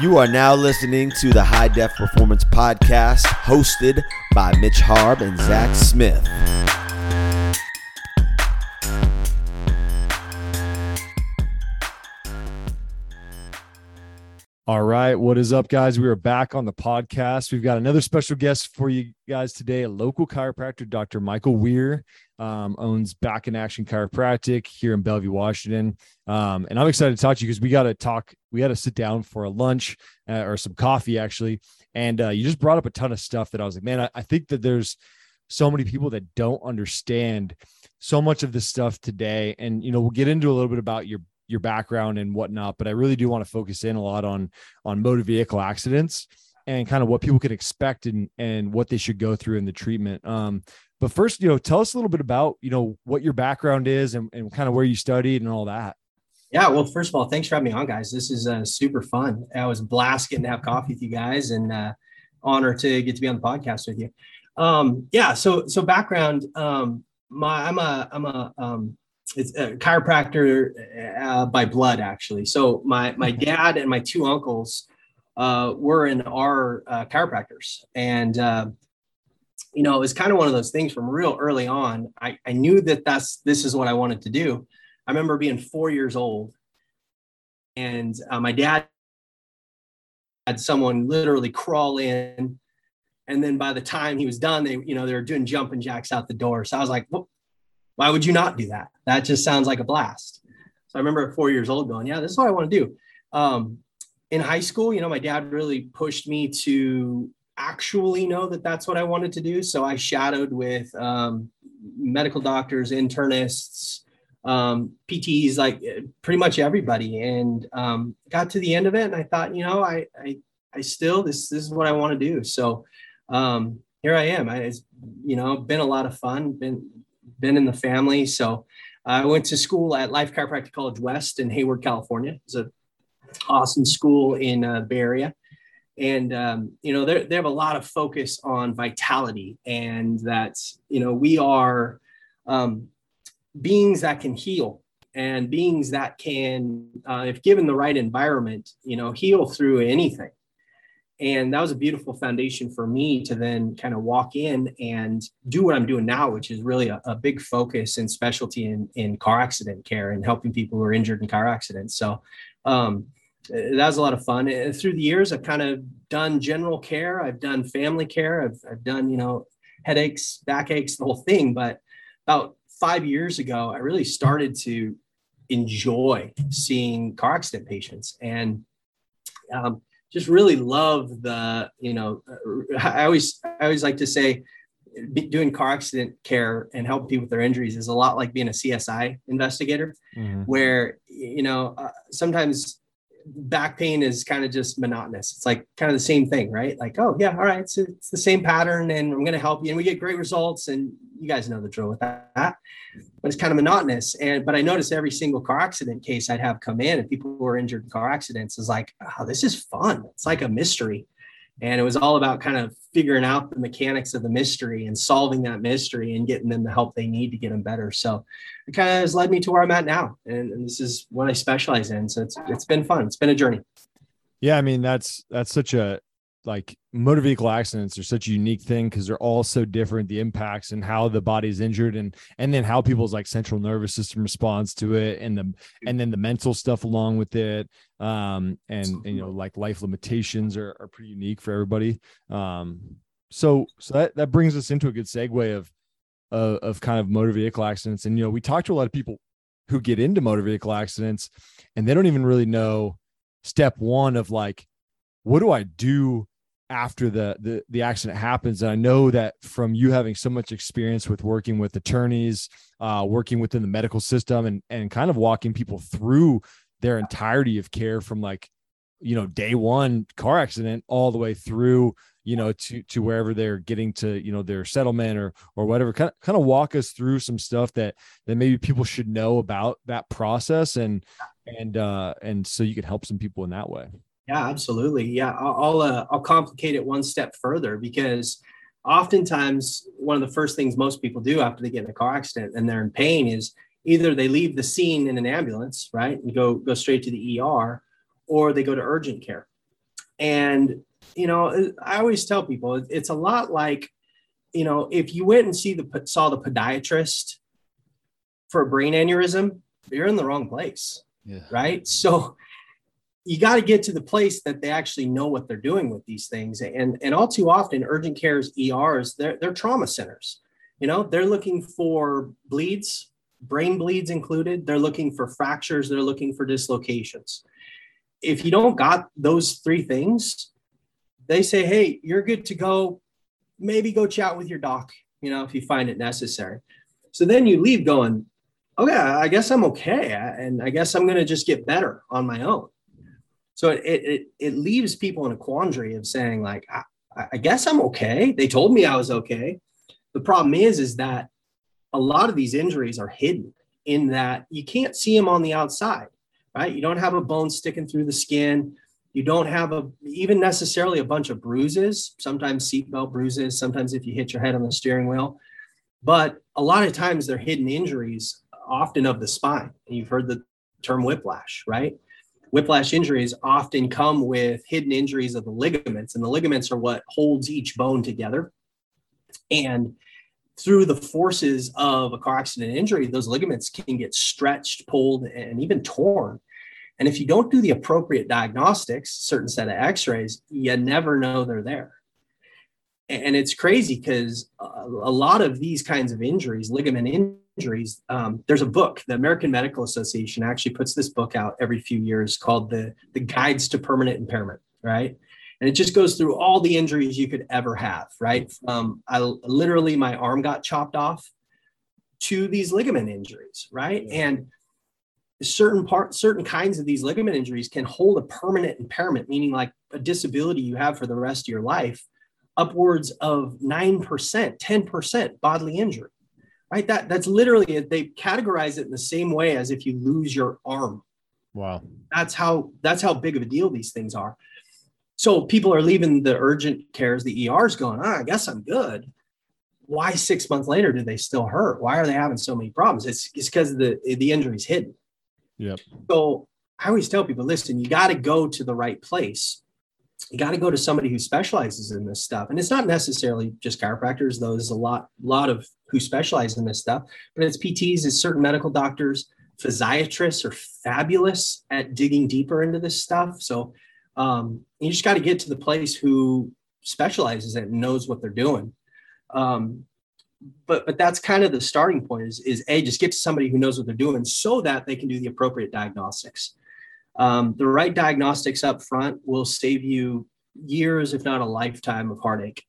You are now listening to the High Def Performance Podcast, hosted by Mitch Harb and Zach Smith. All right. What is up, guys? We are back on the podcast. We've got another special guest for you guys today, a local chiropractor, Dr. Michael Weir. Um, owns Back in Action Chiropractic here in Bellevue, Washington. Um, and I'm excited to talk to you because we got to talk, we got to sit down for a lunch uh, or some coffee, actually. And uh, you just brought up a ton of stuff that I was like, man, I, I think that there's so many people that don't understand so much of this stuff today. And, you know, we'll get into a little bit about your your background and whatnot, but I really do want to focus in a lot on on motor vehicle accidents and kind of what people can expect and and what they should go through in the treatment. Um, but first, you know, tell us a little bit about you know what your background is and, and kind of where you studied and all that. Yeah, well, first of all, thanks for having me on, guys. This is uh, super fun. I was blast getting to have coffee with you guys, and uh, honor to get to be on the podcast with you. Um, yeah, so so background. Um, my I'm a I'm a um, it's a chiropractor uh, by blood actually. So my my dad and my two uncles uh, were in our uh, chiropractors, and uh, you know it was kind of one of those things from real early on. I, I knew that that's this is what I wanted to do. I remember being four years old, and uh, my dad had someone literally crawl in and then by the time he was done they you know they were doing jumping jacks out the door so i was like well, why would you not do that? That just sounds like a blast. So I remember at four years old going, yeah, this is what I want to do. Um, in high school, you know, my dad really pushed me to actually know that that's what I wanted to do. So I shadowed with um, medical doctors, internists, um, PTs, like pretty much everybody, and um, got to the end of it. And I thought, you know, I, I, I still this, this is what I want to do. So um, here I am. I, it's, you know, been a lot of fun. Been been in the family. So I went to school at Life Chiropractic College West in Hayward, California. It's an awesome school in uh, Bay Area. And, um, you know, they have a lot of focus on vitality and that, you know, we are um, beings that can heal and beings that can, uh, if given the right environment, you know, heal through anything and that was a beautiful foundation for me to then kind of walk in and do what i'm doing now which is really a, a big focus and specialty in, in car accident care and helping people who are injured in car accidents. So um, that was a lot of fun. And through the years i've kind of done general care. I've done family care. I've, I've done you know headaches backaches the whole thing. But about five years ago i really started to enjoy seeing car accident patients. And um, just really love the you know i always i always like to say doing car accident care and helping people with their injuries is a lot like being a csi investigator mm-hmm. where you know uh, sometimes back pain is kind of just monotonous it's like kind of the same thing right like oh yeah all right it's, it's the same pattern and i'm going to help you and we get great results and you guys know the drill with that but it's kind of monotonous. And but I noticed every single car accident case I'd have come in and people who were injured in car accidents is like, oh, this is fun. It's like a mystery. And it was all about kind of figuring out the mechanics of the mystery and solving that mystery and getting them the help they need to get them better. So it kind of has led me to where I'm at now. And, and this is what I specialize in. So it's it's been fun. It's been a journey. Yeah, I mean that's that's such a like motor vehicle accidents are such a unique thing because they're all so different the impacts and how the body is injured and and then how people's like central nervous system responds to it and the and then the mental stuff along with it um and, and you know like life limitations are, are pretty unique for everybody. Um so so that that brings us into a good segue of of, of kind of motor vehicle accidents. And you know we talk to a lot of people who get into motor vehicle accidents and they don't even really know step one of like what do i do after the, the the accident happens? And i know that from you having so much experience with working with attorneys uh, working within the medical system and and kind of walking people through their entirety of care from like you know day one car accident all the way through you know to to wherever they're getting to you know their settlement or or whatever. Kind of, kind of walk us through some stuff that that maybe people should know about that process and and uh and so you could help some people in that way yeah, absolutely. Yeah, I'll uh, I'll complicate it one step further because oftentimes one of the first things most people do after they get in a car accident and they're in pain is either they leave the scene in an ambulance, right, and go go straight to the ER, or they go to urgent care. And, you know, I always tell people it's a lot like, you know, if you went and see the saw the podiatrist for a brain aneurysm, you're in the wrong place. Yeah. Right. So you got to get to the place that they actually know what they're doing with these things. And, and all too often, urgent cares, ERs, they're, they're trauma centers. You know, they're looking for bleeds, brain bleeds included. They're looking for fractures. They're looking for dislocations. If you don't got those three things, they say, hey, you're good to go. Maybe go chat with your doc, you know, if you find it necessary. So then you leave going, okay, I guess I'm okay. And I guess I'm going to just get better on my own. So it, it, it leaves people in a quandary of saying like, I, I guess I'm okay. They told me I was okay. The problem is, is that a lot of these injuries are hidden in that you can't see them on the outside, right? You don't have a bone sticking through the skin. You don't have a even necessarily a bunch of bruises, sometimes seatbelt bruises, sometimes if you hit your head on the steering wheel. But a lot of times they're hidden injuries, often of the spine. And you've heard the term whiplash, right? Whiplash injuries often come with hidden injuries of the ligaments, and the ligaments are what holds each bone together. And through the forces of a car accident injury, those ligaments can get stretched, pulled, and even torn. And if you don't do the appropriate diagnostics, certain set of x-rays, you never know they're there. And it's crazy because a lot of these kinds of injuries, ligament injuries, injuries, um, there's a book. The American Medical Association actually puts this book out every few years called the the Guides to Permanent Impairment, right? And it just goes through all the injuries you could ever have, right? Um, I literally my arm got chopped off to these ligament injuries, right? Yeah. And certain part certain kinds of these ligament injuries can hold a permanent impairment meaning like a disability you have for the rest of your life upwards of 9% 10% bodily injury right? That that's literally it. They categorize it in the same way as if you lose your arm. Wow. That's how that's how big of a deal these things are. So people are leaving the urgent cares, the ERs going, oh, I guess I'm good. Why six months later do they still hurt? Why are they having so many problems? It's it's because the the injury's hidden. Yep. So I always tell people, listen, you got to go to the right place you got to go to somebody who specializes in this stuff. And it's not necessarily just chiropractors, though there's a lot, lot of who specialize in this stuff, but it's PTs, it's certain medical doctors, physiatrists are fabulous at digging deeper into this stuff. So um, you just got to get to the place who specializes and knows what they're doing. Um, but but that's kind of the starting point is, is a just get to somebody who knows what they're doing so that they can do the appropriate diagnostics um, the right diagnostics up front will save you years, if not a lifetime, of heartache.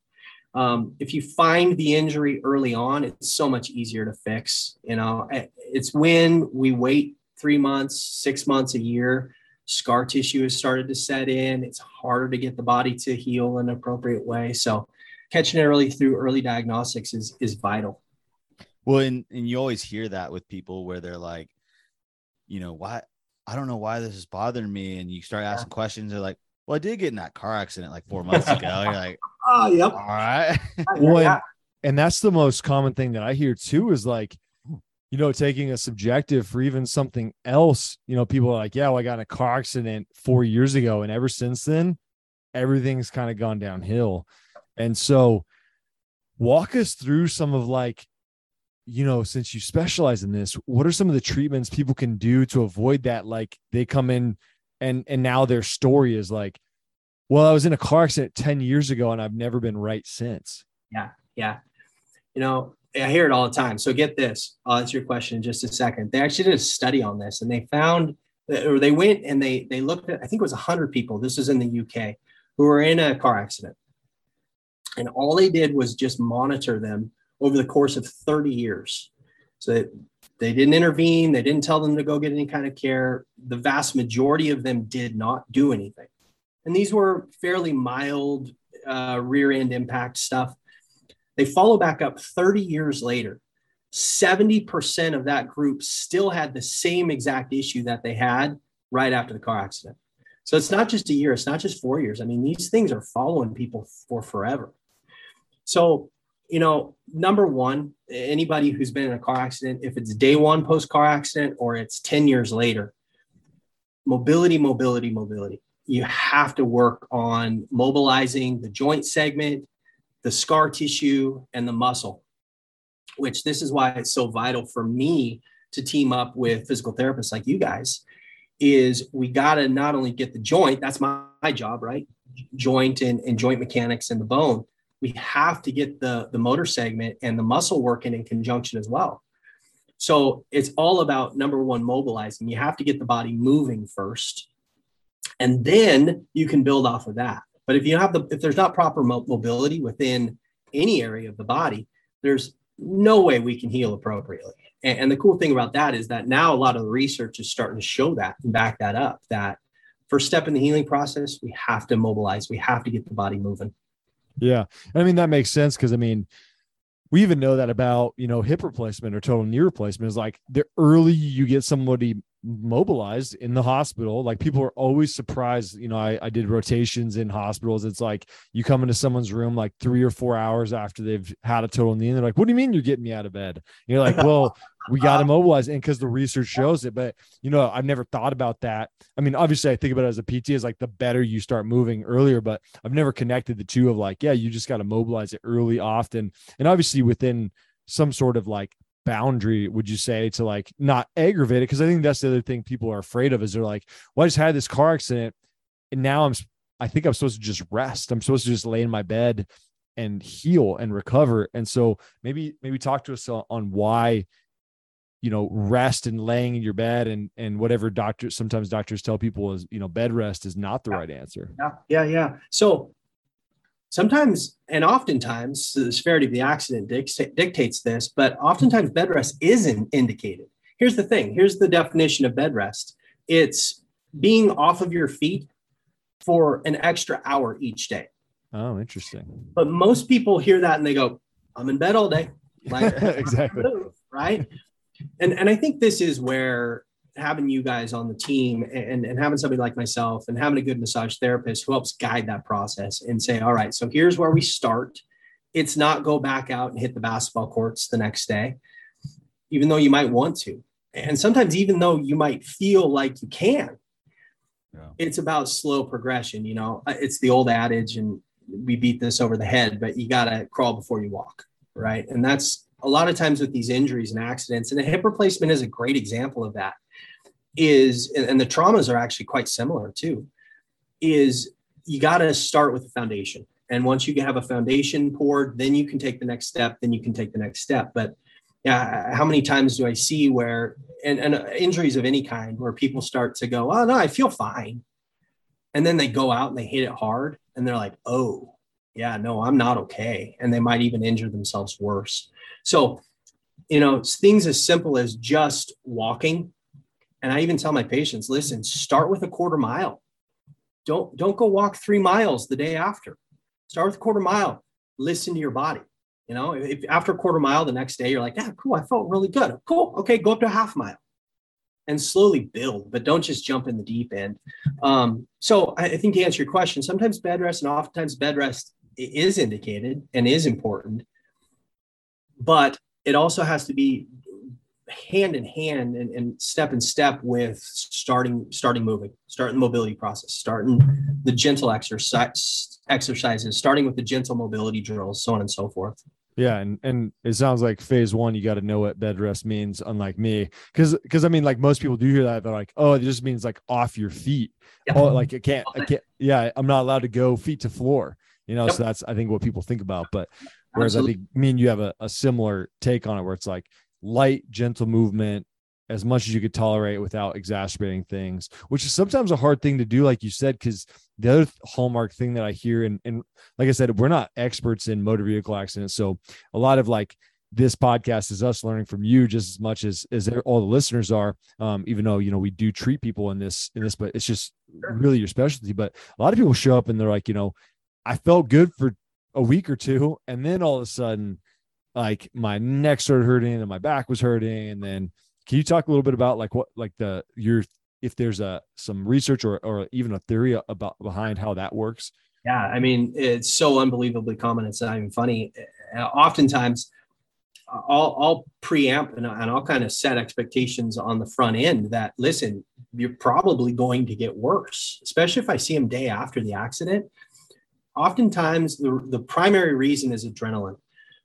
Um, if you find the injury early on, it's so much easier to fix. You know, it's when we wait three months, six months, a year, scar tissue has started to set in. It's harder to get the body to heal in an appropriate way. So, catching it early through early diagnostics is is vital. Well, and and you always hear that with people where they're like, you know, why I don't know why this is bothering me. And you start asking yeah. questions. They're like, well, I did get in that car accident like four months ago. You're like, oh, yep. All right. well, and, and that's the most common thing that I hear too is like, you know, taking a subjective for even something else. You know, people are like, yeah, well, I got in a car accident four years ago. And ever since then, everything's kind of gone downhill. And so, walk us through some of like you know, since you specialize in this, what are some of the treatments people can do to avoid that? Like they come in and and now their story is like, well, I was in a car accident 10 years ago and I've never been right since. Yeah. Yeah. You know, I hear it all the time. So get this. I'll answer your question in just a second. They actually did a study on this and they found or they went and they they looked at, I think it was 100 people. This is in the UK who were in a car accident. And all they did was just monitor them over the course of 30 years. So they didn't intervene, they didn't tell them to go get any kind of care. The vast majority of them did not do anything. And these were fairly mild uh, rear end impact stuff. They follow back up 30 years later. 70% of that group still had the same exact issue that they had right after the car accident. So it's not just a year, it's not just four years. I mean, these things are following people for forever. So you know, number one, anybody who's been in a car accident, if it's day one post car accident or it's 10 years later, mobility, mobility, mobility. You have to work on mobilizing the joint segment, the scar tissue, and the muscle, which this is why it's so vital for me to team up with physical therapists like you guys is we got to not only get the joint that's my, my job right? Joint and, and joint mechanics and the bone. We have to get the the motor segment and the muscle working in conjunction as well. So it's all about number one mobilizing. You have to get the body moving first and then you can build off of that. But if you have the if there's not proper mo- mobility within any area of the body there's no way we can heal appropriately. And, and the cool thing about that is that now a lot of the research is starting to show that and back that up that first step in the healing process we have to mobilize. We have to get the body moving. Yeah. I mean that makes sense because i mean we even know that about you know hip replacement or total knee replacement is like the early you get somebody mobilized in the hospital. Like people are always surprised you know I, I did rotations in hospitals. It's like you come into someone's room like three or four hours after they've had a total knee and they're like what do you mean you're getting me out of bed? And you're like well we got to uh-huh. mobilize and because the research shows it. But you know i've never thought about that. I mean obviously i think about it as a pt is like the better you start moving earlier but i've never connected the two of like yeah you just got to mobilize it early often and obviously within some sort of like boundary would you say to like not aggravate it? Because I think that's the other thing people are afraid of is they're like, well, I just had this car accident and now I'm, I think I'm supposed to just rest. I'm supposed to just lay in my bed and heal and recover. And so maybe, maybe talk to us on why, you know, rest and laying in your bed and, and whatever doctors, sometimes doctors tell people is, you know, bed rest is not the right answer. Yeah. Yeah. Yeah. So sometimes and oftentimes the severity of the accident dictates this but oftentimes bed rest isn't indicated. Here's the thing. Here's the definition of bed rest. It's being off of your feet for an extra hour each day. Oh interesting. But most people hear that and they go i'm in bed all day. Like exactly. right? And and i think this is where having you guys on the team and, and having somebody like myself and having a good massage therapist who helps guide that process and say, all right, so here's where we start. It's not go back out and hit the basketball courts the next day, even though you might want to. And sometimes, even though you might feel like you can, yeah. it's about slow progression. You know, uh, it's the old adage, and we beat this over the head, but you got to crawl before you walk. Right. And that's a lot of times with these injuries and accidents. And a hip replacement is a great example of that is and the traumas are actually quite similar too is you got to start with the foundation. And once you have a foundation poured then you can take the next step then you can take the next step. But yeah how many times do i see where and, and uh, injuries of any kind where people start to go oh no i feel fine. And then they go out and they hit it hard and they're like oh yeah no i'm not okay. And they might even injure themselves worse. So you know things as simple as just walking and I even tell my patients, listen, start with a quarter mile. Don't don't go walk three miles the day after. Start with a quarter mile. Listen to your body. You know, if after a quarter mile the next day you're like, yeah, cool, I felt really good. Cool. Okay, go up to a half mile and slowly build, but don't just jump in the deep end. Um, so I, I think to answer your question, sometimes bed rest and oftentimes bed rest is indicated and is important, but it also has to be hand in hand and, and, step in step with starting starting moving starting the mobility process starting the gentle exercise exercises starting with the gentle mobility drills so on and so forth yeah and and it sounds like phase one you got to know what bed rest means unlike me because because i mean like most people do hear that they're like oh it just means like off your feet yeah. oh like i can't i can't yeah i'm not allowed to go feet to floor you know yep. so that's i think what people think about but whereas Absolutely. i think me and you have a, a similar take on it where it's like light, gentle movement as much as you could tolerate without exacerbating things, which is sometimes a hard thing to do, like you said, because the other hallmark thing that I hear, and, and like I said, we're not experts in motor vehicle accidents. So a lot of like this podcast is us learning from you just as much as as all the listeners are um, even though you know we do treat people in this in this but it's just really your specialty but a lot of people show up and they're like you know i felt good for a week or two and then all of a sudden like my neck started hurting and my back was hurting. And then can you talk a little bit about like what like the your if there's a some research or or even a theory about behind how that works? Yeah, I mean it's so unbelievably common. It's not even funny. Uh, oftentimes, I'll, I'll preamp and, and I'll kind of set expectations on the front end that listen, you're probably going to get worse, especially if I see them day after the accident. Oftentimes, the, the primary reason is adrenaline.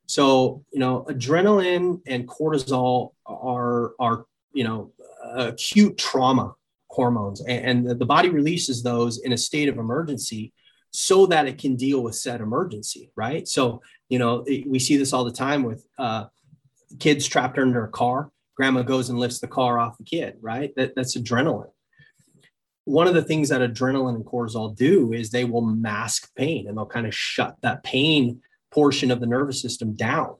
So, you know, adrenaline and cortisol are, are you know, acute trauma hormones, and, and the body releases those in a state of emergency so that it can deal with said emergency, right? So, you know, we see this all the time with uh, kids trapped under a car. Grandma goes and lifts the car off the kid, right? That, that's adrenaline. One of the things that adrenaline and cortisol do is they will mask pain and they'll kind of shut that pain portion of the nervous system down.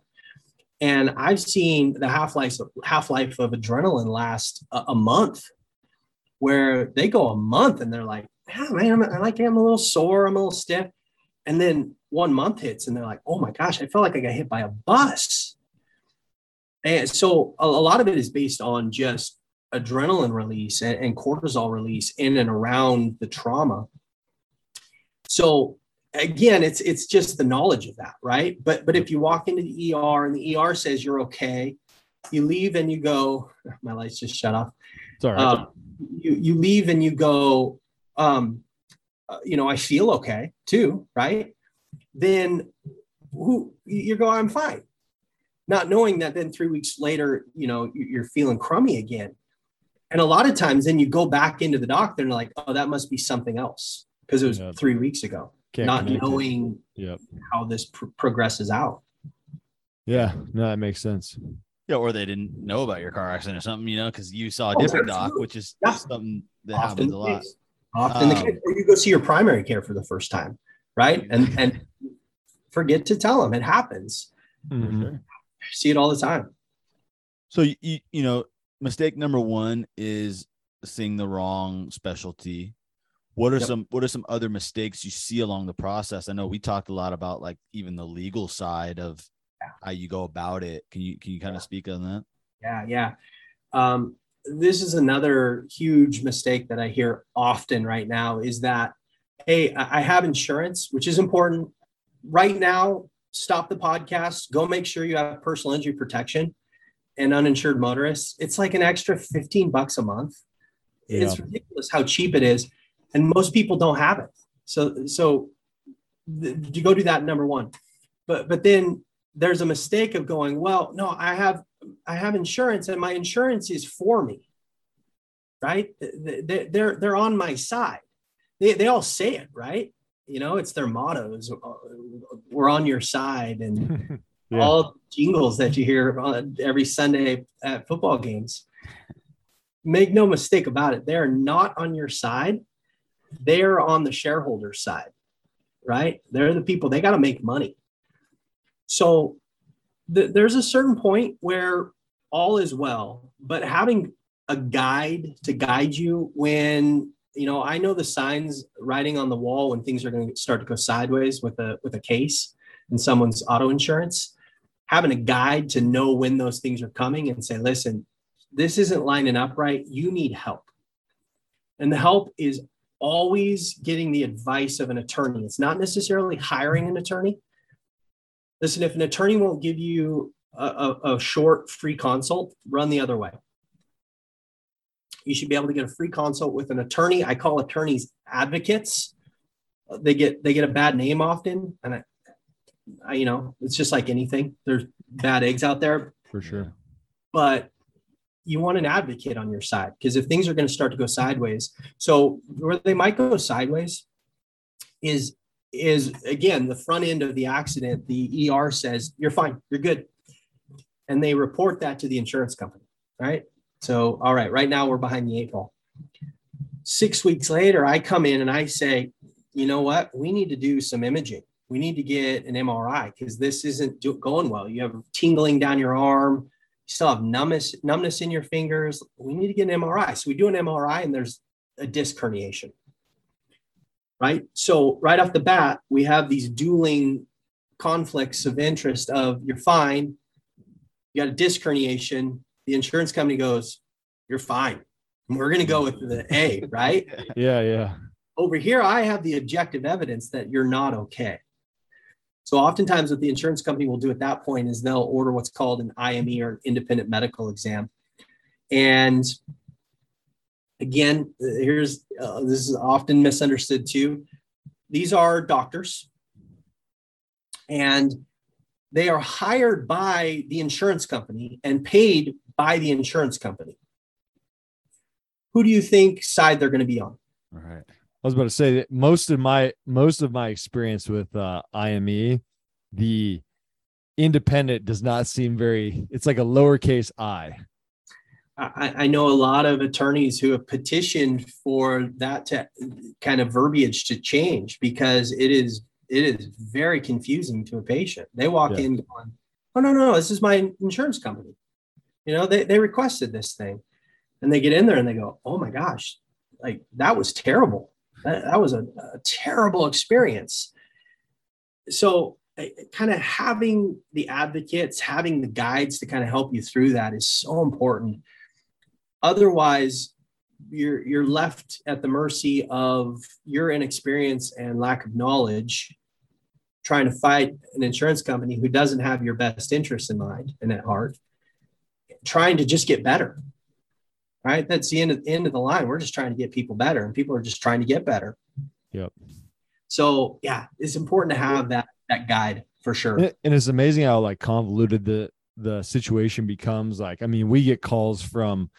And I've seen the half life half life of adrenaline last a, a, month, where they go a month and they're like, yeah, man, I'm, I like I'm a little sore, I'm a little stiff, and then one month hits and they're like, oh my gosh, I felt like I got hit by a bus. And so a, a lot of it is based on just adrenaline release and, and cortisol release in and around the trauma. So again, it's it's just the knowledge of that, right? But but if you walk into the ER and the ER says you're okay, you leave and you go. My lights just shut off. Sorry. Um, you you leave and you go. Um, uh, you know, I feel okay too, right? Then who you go, I'm fine. Not knowing that then three weeks later, you know, you're feeling crummy again. And a lot of times then you go back into the doctor and like, oh, that must be something else because it was yeah. three weeks ago. Can't not knowing yep. how this pr- progresses out. Yeah, no, that makes sense. Yeah, or they didn't know about your car accident or something, you know, because you saw a oh, different doc, which is yeah. something that Often happens a lot. Often um, the case, or you go see your primary care for the first time, right? And and forget to tell them it happens. Mm-hmm. See it all the time. So you you know, mistake number one is seeing the wrong specialty what are yep. some what are some other mistakes you see along the process? I know we talked a lot about like even the legal side of yeah. how you go about it. Can you can you kind yeah. of speak on that? Yeah yeah. Um, this is another huge mistake that i hear often right now is that hey i have insurance which is important. Right now stop the podcast. Go make sure you have personal injury protection and uninsured motorists. It's like an extra 15 bucks a month. Yeah. it's ridiculous how cheap it is and most people don't have it. So so you go do that number one, but but then there's a mistake of going well no i have i have insurance and my insurance is for me. Right? They're they're on my side. They, they all say it right? You know it's their mottos. Uh, we're on your side and yeah. all jingles that you hear every sunday at football games. Make no mistake about it they're not on your side they're on the shareholder side, right? They're the people, they got to make money. So th- there's a certain point where all is well, but having a guide to guide you when you know i know the signs writing on the wall when things are going to start to go sideways with a with a case and someone's auto insurance having a guide to know when those things are coming and say listen this isn't lining up right you need help and the help is always getting the advice of an attorney. It's not necessarily hiring an attorney. Listen, if an attorney won't give you a, a, a, short free consult, run the other way. You should be able to get a free consult with an attorney. I call attorneys advocates. They get they get a bad name often, and I, I you know it's just like anything. There's bad eggs out there for sure. But you want an advocate on your side because if things are going to start to go sideways so where they might go sideways is is again the front end of the accident the er says you're fine you're good. And they report that to the insurance company right? So all right right now we're behind the eight ball. Six weeks later i come in and i say you know what? We need to do some imaging. We need to get an mri because this isn't do- going well. You have tingling down your arm you still have numbness, numbness in your fingers. We need to get an MRI. So we do an MRI and there's a disc herniation. Right. So right off the bat, we have these dueling conflicts of interest of you're fine, you got a disc herniation. The insurance company goes, You're fine. we're gonna go with the A, right? yeah, yeah. Over here, I have the objective evidence that you're not okay. So oftentimes what the insurance company will do at that point is they'll order what's called an IME or an independent medical exam. And again, here's uh, this is often misunderstood too. These are doctors and they are hired by the insurance company and paid by the insurance company. Who do you think side they're going to be on? All right. I was about to say that most of my most of my experience with uh, IME, the independent does not seem very. It's like a lowercase i. I, I know a lot of attorneys who have petitioned for that to, kind of verbiage to change because it is it is very confusing to a patient. They walk yeah. in going, "Oh no, no, this is my insurance company." You know, they they requested this thing, and they get in there and they go, "Oh my gosh, like that was terrible." That, that was a, a terrible experience. So eh, kind of having the advocates, having the guides to kind of help you through that is so important. Otherwise, you're you're left at the mercy of your inexperience and lack of knowledge trying to fight an insurance company who doesn't have your best interests in mind and at heart trying to just get better right? That's the end of the end of the line. We're just trying to get people better, and people are just trying to get better. Yep. So yeah, it's important to have that that guide for sure. And it's amazing how like convoluted the the situation becomes. Like, I mean, we get calls from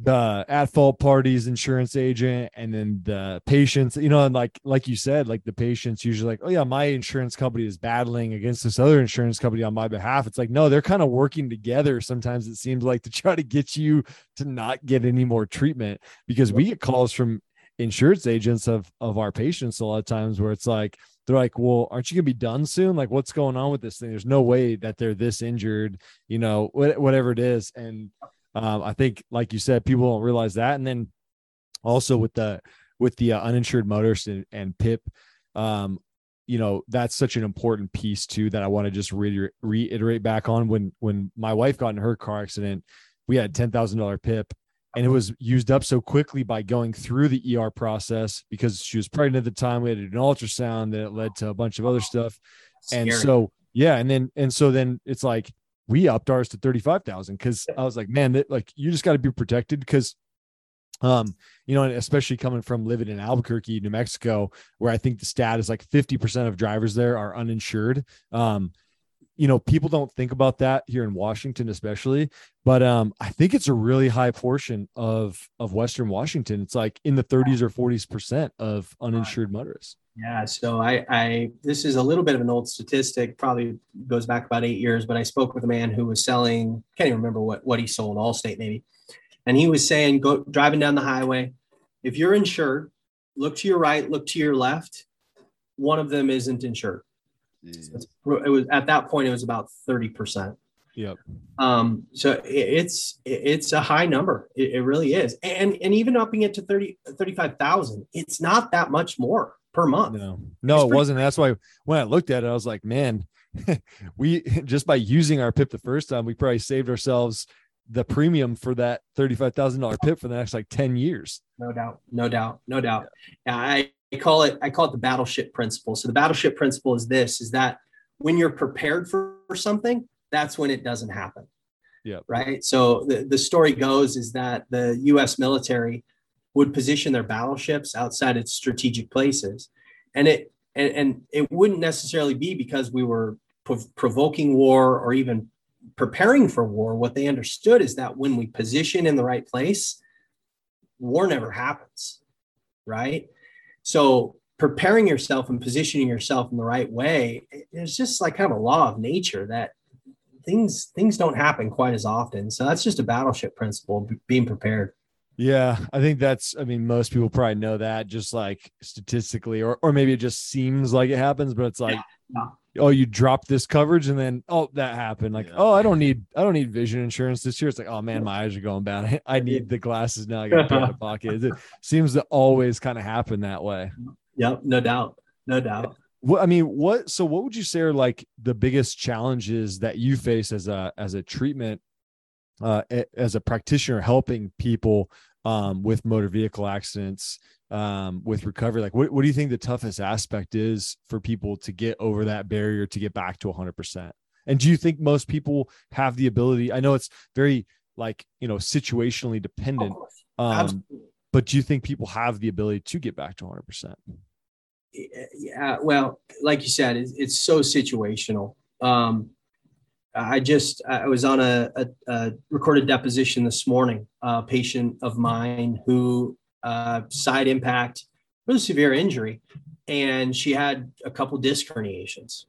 the at fault parties insurance agent and then the patients you know and like like you said like the patients usually like oh yeah my insurance company is battling against this other insurance company on my behalf. It's like no they're kind of working together sometimes it seems like to try to get you to not get any more treatment because we get calls from insurance agents of of our patients a lot of times where it's like they're like well aren't you gonna be done soon? Like what's going on with this thing? There's no way that they're this injured you know whatever it is. And um, I think, like you said, people don't realize that. And then also with the with the uh, uninsured motorist and, and PIP, um, you know, that's such an important piece too that I want to just re- reiterate back on. When when my wife got in her car accident, we had ten thousand dollar PIP, and it was used up so quickly by going through the ER process because she was pregnant at the time. We had an ultrasound that led to a bunch of other stuff, Scary. and so yeah, and then and so then it's like we upped ours to 35,000 because I was like, man, that, like you just got to be protected because um you know and especially coming from living in albuquerque new mexico where i think the stat is like 50% of drivers there are uninsured um you know people don't think about that here in washington especially but um i think it's a really high portion of of western washington. It's like in the 30s or 40s percent of uninsured motorists. Yeah, so I, I this is a little bit of an old statistic, probably goes back about eight years, but I spoke with a man who was selling, can't even remember what what he sold, Allstate maybe, and he was saying, go driving down the highway, if you're insured, look to your right, look to your left, one of them isn't insured. So it was at that point it was about thirty percent. Yep. Um, so it's it's a high number. It, it, really is. And and even upping it to 30 35,000, it's not that much more per month. No, no, it wasn't. That's why when I looked at it, I was like, man, we just by using our PIP the first time, we probably saved ourselves the premium for that $35,000 PIP for the next like 10 years. No doubt. No doubt. No doubt. Yeah, I, I call it, I call it the battleship principle. So the battleship principle is this, is that when you're prepared for, for something, that's when it doesn't happen. Yeah. Right. So the, the story goes is that the US military would position their battleships outside its strategic places. And it and, and it wouldn't necessarily be because we were prov- provoking war or even preparing for war. What they understood is that when we position in the right place, war never happens. Right. So preparing yourself and positioning yourself in the right way is just like kind of a law of nature that things things don't happen quite as often. So that's just a battleship principle, being prepared. Yeah, I think that's. I mean, most people probably know that, just like statistically, or or maybe it just seems like it happens, but it's like, yeah. Oh, you dropped this coverage, and then oh, that happened. Like, yeah. oh, I don't need, I don't need vision insurance this year. It's like, oh man, my eyes are going bad. I need the glasses now. I got to pay out of pocket. It seems to always kind of happen that way. Yep, no doubt, no doubt. What I mean, what? So, what would you say are like the biggest challenges that you face as a as a treatment uh, as a practitioner helping people um, with motor vehicle accidents, um, with recovery? Like, what, what do you think the toughest aspect is for people to get over that barrier to get back to 100%? And do you think most people have the ability? I know it's very like, you know, situationally dependent. Um, but do you think people have the ability to get back to 100%? Yeah, well, like you said, it's, it's so situational. Um, I just I was on a, a, a, recorded deposition this morning. A patient of mine who uh, side impact, really severe injury, and she had a couple disc herniations,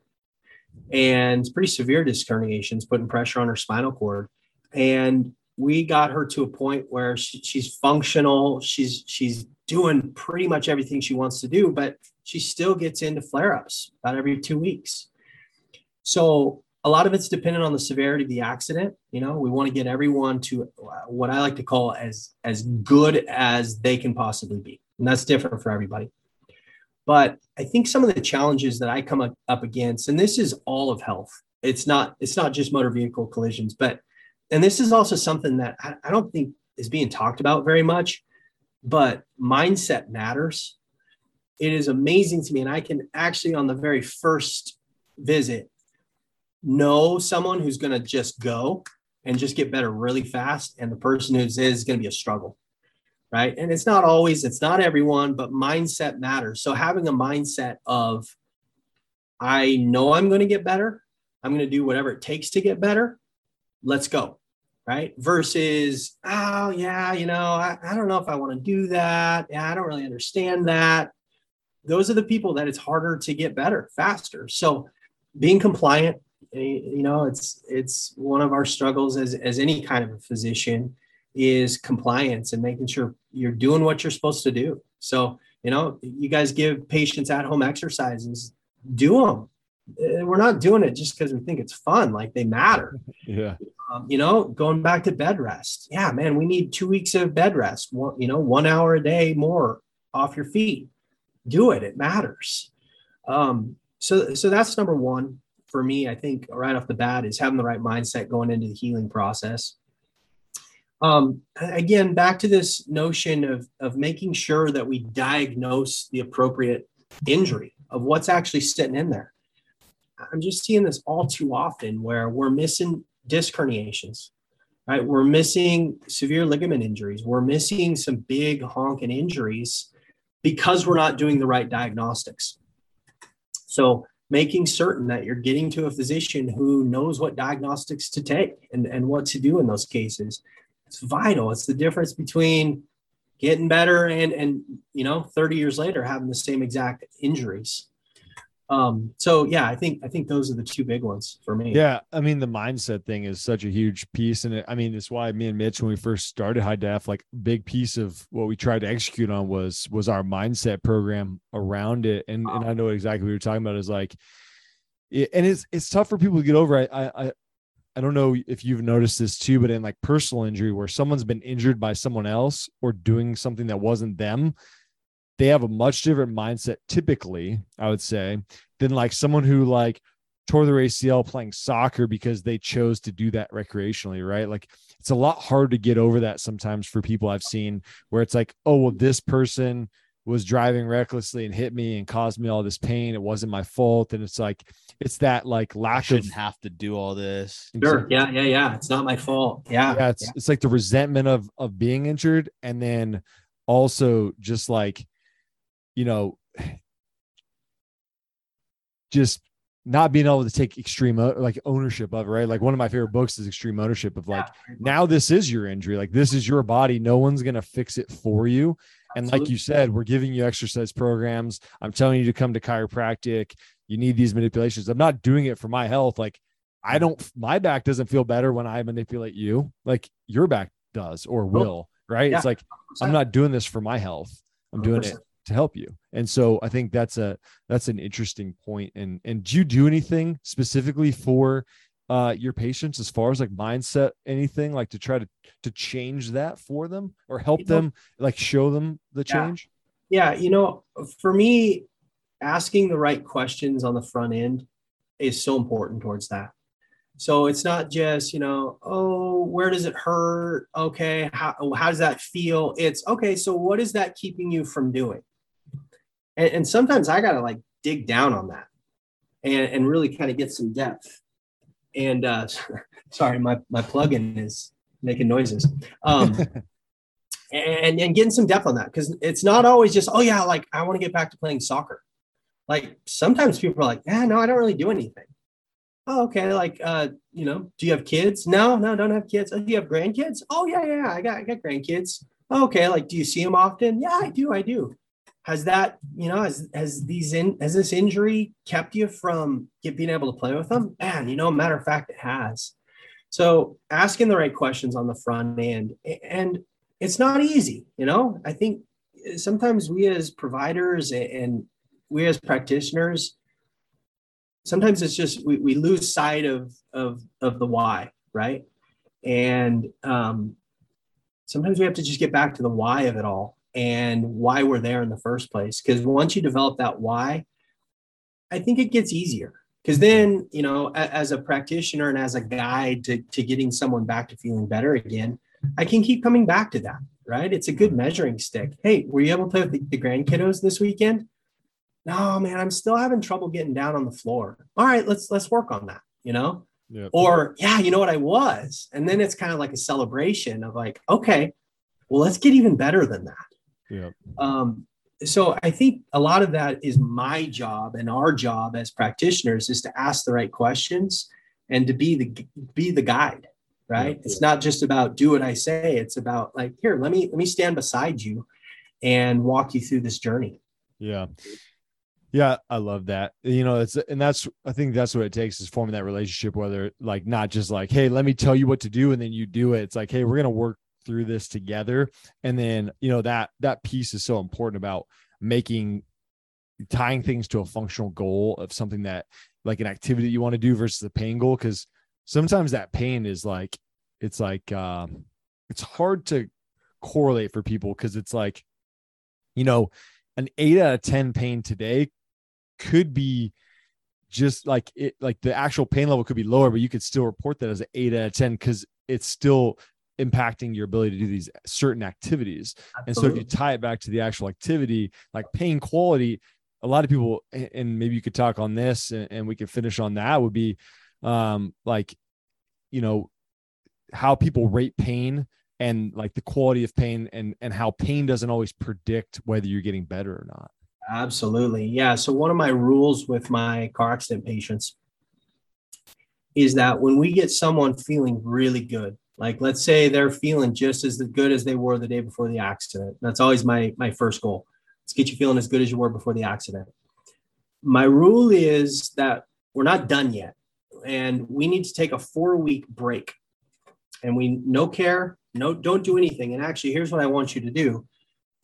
and pretty severe disc herniations, putting pressure on her spinal cord. And we got her to a point where she, she's functional. She's she's doing pretty much everything she wants to do, but she still gets into flare ups about every two weeks. So a lot of it's dependent on the severity of the accident. You know, we want to get everyone to uh, what I like to call as as good as they can possibly be, and that's different for everybody. But I think some of the challenges that I come up against, and this is all of health. It's not it's not just motor vehicle collisions, but and this is also something that I, I don't think is being talked about very much. But mindset matters. It is amazing to me, and I can actually on the very first visit know someone who's going to just go and just get better really fast and the person who's is going to be a struggle right? And it's not always it's not everyone but mindset matters. So having a mindset of i know i'm going to get better. I'm going to do whatever it takes to get better. Let's go right? Versus oh yeah you know i, I don't know if i want to do that. Yeah i don't really understand that. Those are the people that it's harder to get better faster. So being compliant you know it's it's one of our struggles as as any kind of a physician is compliance and making sure you're doing what you're supposed to do. So you know you guys give patients at home exercises do them eh, we're not doing it just because we think it's fun like they matter. Yeah. Um, you know going back to bed rest. Yeah man we need two weeks of bed rest one, you know one hour a day more off your feet. Do it it matters. Um, so so that's number one for me, I think right off the bat is having the right mindset going into the healing process. Um, again, back to this notion of, of making sure that we diagnose the appropriate injury of what's actually sitting in there. I'm just seeing this all too often where we're missing disc herniations, right? We're missing severe ligament injuries. We're missing some big honking injuries because we're not doing the right diagnostics. So making certain that you're getting to a physician who knows what diagnostics to take and, and what to do in those cases. It's vital. It's the difference between getting better and and you know 30 years later having the same exact injuries um so yeah i think i think those are the two big ones for me yeah i mean the mindset thing is such a huge piece and i mean it's why me and mitch when we first started high def like big piece of what we tried to execute on was was our mindset program around it and wow. and i know exactly what you're talking about is like it, and it's it's tough for people to get over I, I I don't know if you've noticed this too, but in like personal injury where someone's been injured by someone else or doing something that wasn't them, they have a much different mindset typically, I would say, than like someone who like tore their ACL playing soccer because they chose to do that recreationally, right? Like it's a lot hard to get over that sometimes for people I've seen where it's like, oh, well, this person was driving recklessly and hit me and caused me all this pain. It wasn't my fault. And it's like, it's that like lack I shouldn't of have to do all this. Sure. Yeah. Yeah. Yeah. It's not my fault. Yeah. Yeah. It's, yeah. it's like the resentment of, of being injured. And then also just like, you know, just not being able to take extreme like ownership of it, right? Like one of my favorite books is extreme ownership of like yeah, now this is your injury, like this is your body. No one's gonna fix it for you. And like you said, we're giving you exercise programs. I'm telling you to come to chiropractic. You need these manipulations. I'm not doing it for my health. Like I don't, my back doesn't feel better when I manipulate you. Like your back does or will, right? Yeah, it's like i am not doing this for my health. I'm doing 100%. it to help you. And so I think that's a that's an interesting point. And and do you do anything specifically for uh your patients as far as like mindset anything like to try to to change that for them or help you them know, like show them the change yeah. yeah you know for me asking the right questions on the front end is so important towards that So it's not just, you know, oh, where does it hurt? Okay, how, how does that feel? It's okay, so what is that keeping you from doing? And, and sometimes I got to like dig down on that and, and really kind of get some depth. And uh, sorry, my, my plugin is making noises. Um, and, and getting some depth on that because it's not always just, oh, yeah, like I want to get back to playing soccer. Like sometimes people are like, yeah, no, I don't really do anything oh, okay, like, uh, you know, do you have kids? No, no, don't have kids. Oh, do you have grandkids? Oh, yeah, yeah, I got, I got grandkids. Oh, okay, like, do you see them often? Yeah, I do, I do. Has that, you know, has has these in has this injury kept you from get, being able to play with them? Man, you know, matter of fact, it has. So asking the right questions on the front end, and it's not easy, you know. I think sometimes we as providers and we as practitioners sometimes it's just we, we lose sight of of of the why right and um, sometimes we have to just get back to the why of it all and why we're there in the first place. Because once you develop that why i think it gets easier. Because then you know as a practitioner and as a guide to, to getting someone back to feeling better again i can keep coming back to that right? It's a good mm-hmm. measuring stick. Hey were you able to play with the, the grandkiddos this weekend? No man i'm still having trouble getting down on the floor. All right let's let's work on that you know? Yep. or yeah you know what i was? And then it's kind of like a celebration of like okay well let's get even better than that yeah um so i think a lot of that is my job and our job as practitioners is to ask the right questions and to be the be the guide right? It's not just about do what i say. It's about like here let me let me stand beside you and walk you through this journey. Yeah. Yeah, I love that. You know, it's and that's I think that's what it takes is forming that relationship, whether like not just like, hey, let me tell you what to do and then you do it. It's like, hey, we're gonna work through this together. And then, you know, that that piece is so important about making tying things to a functional goal of something that like an activity you want to do versus a pain goal. Cause sometimes that pain is like it's like um it's hard to correlate for people because it's like, you know, an eight out of 10 pain today could be just like it like the actual pain level could be lower but you could still report that as an 8 out of 10 because it's still impacting your ability to do these certain activities Absolutely. and so if you tie it back to the actual activity like pain quality a lot of people and maybe you could talk on this and, and we could finish on that would be um like you know how people rate pain and like the quality of pain and and how pain doesn't always predict whether you're getting better or not Absolutely. Yeah. So, one of my rules with my car accident patients is that when we get someone feeling really good, like let's say they're feeling just as good as they were the day before the accident, that's always my, my first goal. Let's get you feeling as good as you were before the accident. My rule is that we're not done yet, and we need to take a four week break. And we no care, no, don't do anything. And actually, here's what I want you to do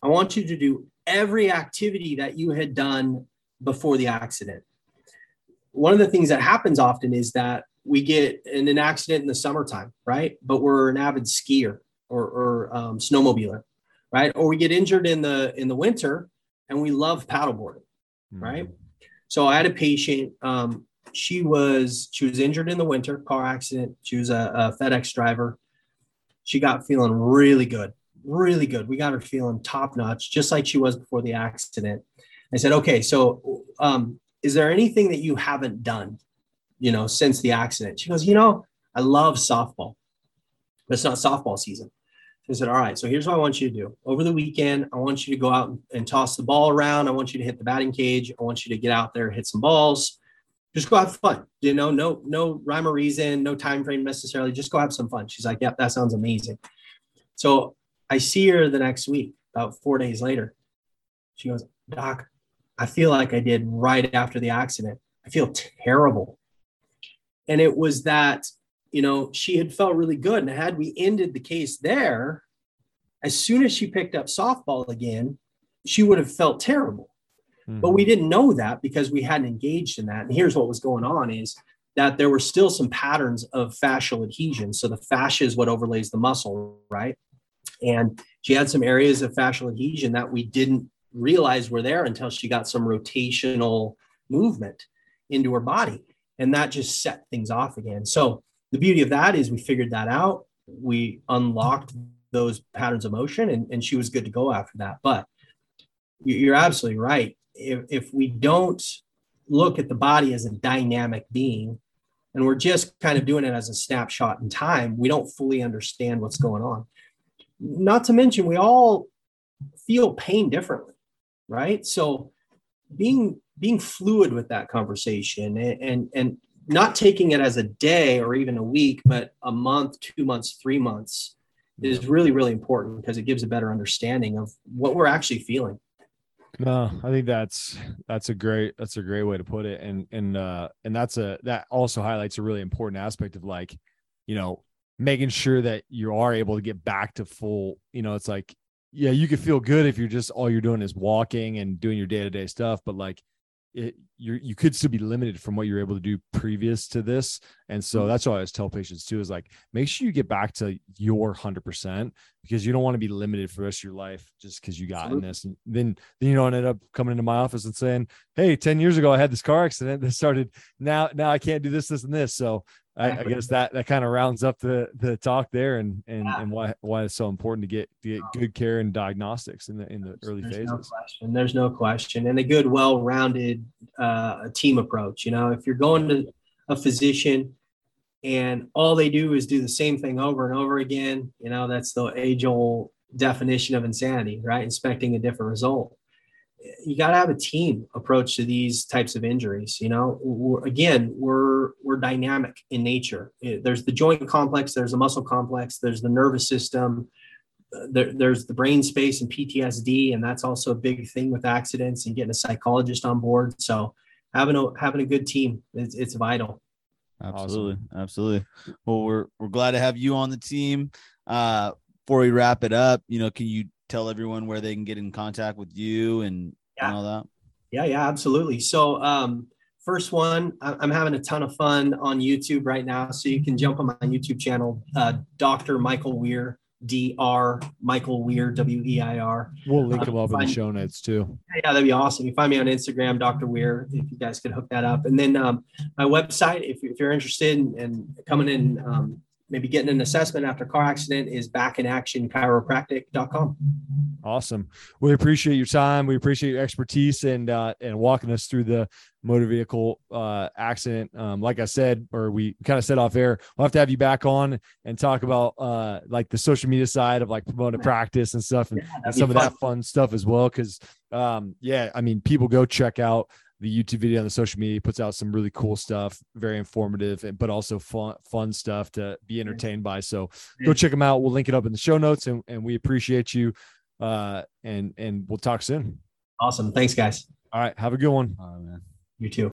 I want you to do every activity that you had done before the accident. One of the things that happens often is that we get in an accident in the summertime, right? But we're an avid skier or, or um, snowmobiler, right? Or we get injured in the in the winter and we love paddleboarding, mm-hmm. right? So I had a patient. Um, she was she was injured in the winter car accident. She was a, a FedEx driver. She got feeling really good, really good. We got her feeling top notch, just like she was before the accident. I said, okay, so um, is there anything that you haven't done, you know, since the accident? She goes, you know, I love softball, but it's not softball season. I said, all right, so here's what I want you to do. Over the weekend, I want you to go out and toss the ball around. I want you to hit the batting cage. I want you to get out there, hit some balls. Just go have fun. You know, no, no rhyme or reason, no time frame necessarily. Just go have some fun. She's like, yep, that sounds amazing. So I see her the next week, about four days later. She goes, Doc, I feel like I did right after the accident. I feel terrible. And it was that, you know, she had felt really good. And had we ended the case there, as soon as she picked up softball again, she would have felt terrible. Mm-hmm. But we didn't know that because we hadn't engaged in that. And here's what was going on is that there were still some patterns of fascial adhesion. So the fascia is what overlays the muscle, right? And she had some areas of fascial adhesion that we didn't realize were there until she got some rotational movement into her body. and that just set things off again. So the beauty of that is we figured that out. We unlocked those patterns of motion, and, and she was good to go after that. But you're absolutely right. If, if we don't look at the body as a dynamic being, and we're just kind of doing it as a snapshot in time, we don't fully understand what's going on. Not to mention, we all feel pain differently, right? So being being fluid with that conversation and, and and not taking it as a day or even a week, but a month, two months, three months is really, really important because it gives a better understanding of what we're actually feeling. No, I think that's that's a great that's a great way to put it. And and uh and that's a that also highlights a really important aspect of like, you know, making sure that you are able to get back to full, you know, it's like, yeah, you could feel good if you're just all you're doing is walking and doing your day-to-day stuff, but like it, you you could still be limited from what you're able to do previous to this. And so mm-hmm. that's what I always tell patients too is like make sure you get back to your hundred percent because you don't want to be limited for the rest of your life just because you got Absolutely. in this. And then then you don't end up coming into my office and saying, Hey, 10 years ago I had this car accident that started now now I can't do this, this, and this. So I, I, guess that that kind of rounds up the the talk there and and yeah. and why why it's so important to get to get good care and diagnostics in the in the early There's phases. No question. There's no question, and a good, well-rounded uh, team approach. You know, if you're going to a physician and all they do is do the same thing over and over again, you know, that's the age-old definition of insanity, right? Inspecting a different result you got to have a team approach to these types of injuries you know? We're, again we're we're dynamic in nature. There's the joint complex there's the muscle complex there's the nervous system uh, there, there's the brain space and ptsd and that's also a big thing with accidents and getting a psychologist on board. So having a having a good team it's, it's vital. Absolutely awesome. absolutely. Well we're we're glad to have you on the team. Uh before we wrap it up you know can you tell everyone where they can get in contact with you and, yeah. and all that? Yeah, yeah, absolutely. So, um, first one, I'm having a ton of fun on YouTube right now. So you can jump on my YouTube channel, uh, Dr. Michael Weir, Dr. Michael Weir, W E I R. We'll link them um, up in the show notes too. Yeah, that'd be awesome. You find me on Instagram, Dr. Weir, if you guys could hook that up. And then um, my website, if, if you're interested in, in coming in, um, maybe getting an assessment after car accident is backinactionchiropractic.com. Awesome. We appreciate your time. We appreciate your expertise and uh, and walking us through the motor vehicle uh, accident. Um, like I said, or we kind of said off air, we'll have to have you back on and talk about uh, like the social media side of like promoting practice and stuff and, yeah, and some of that fun stuff as well. Cause um, yeah, I mean, people go check out the YouTube video on the social media puts out some really cool stuff, very informative, and but also fun, fun stuff to be entertained by. So go check them out. We'll link it up in the show notes, and, and we appreciate you. Uh, and and we'll talk soon. Awesome. Thanks, guys. All right. Have a good one. You too.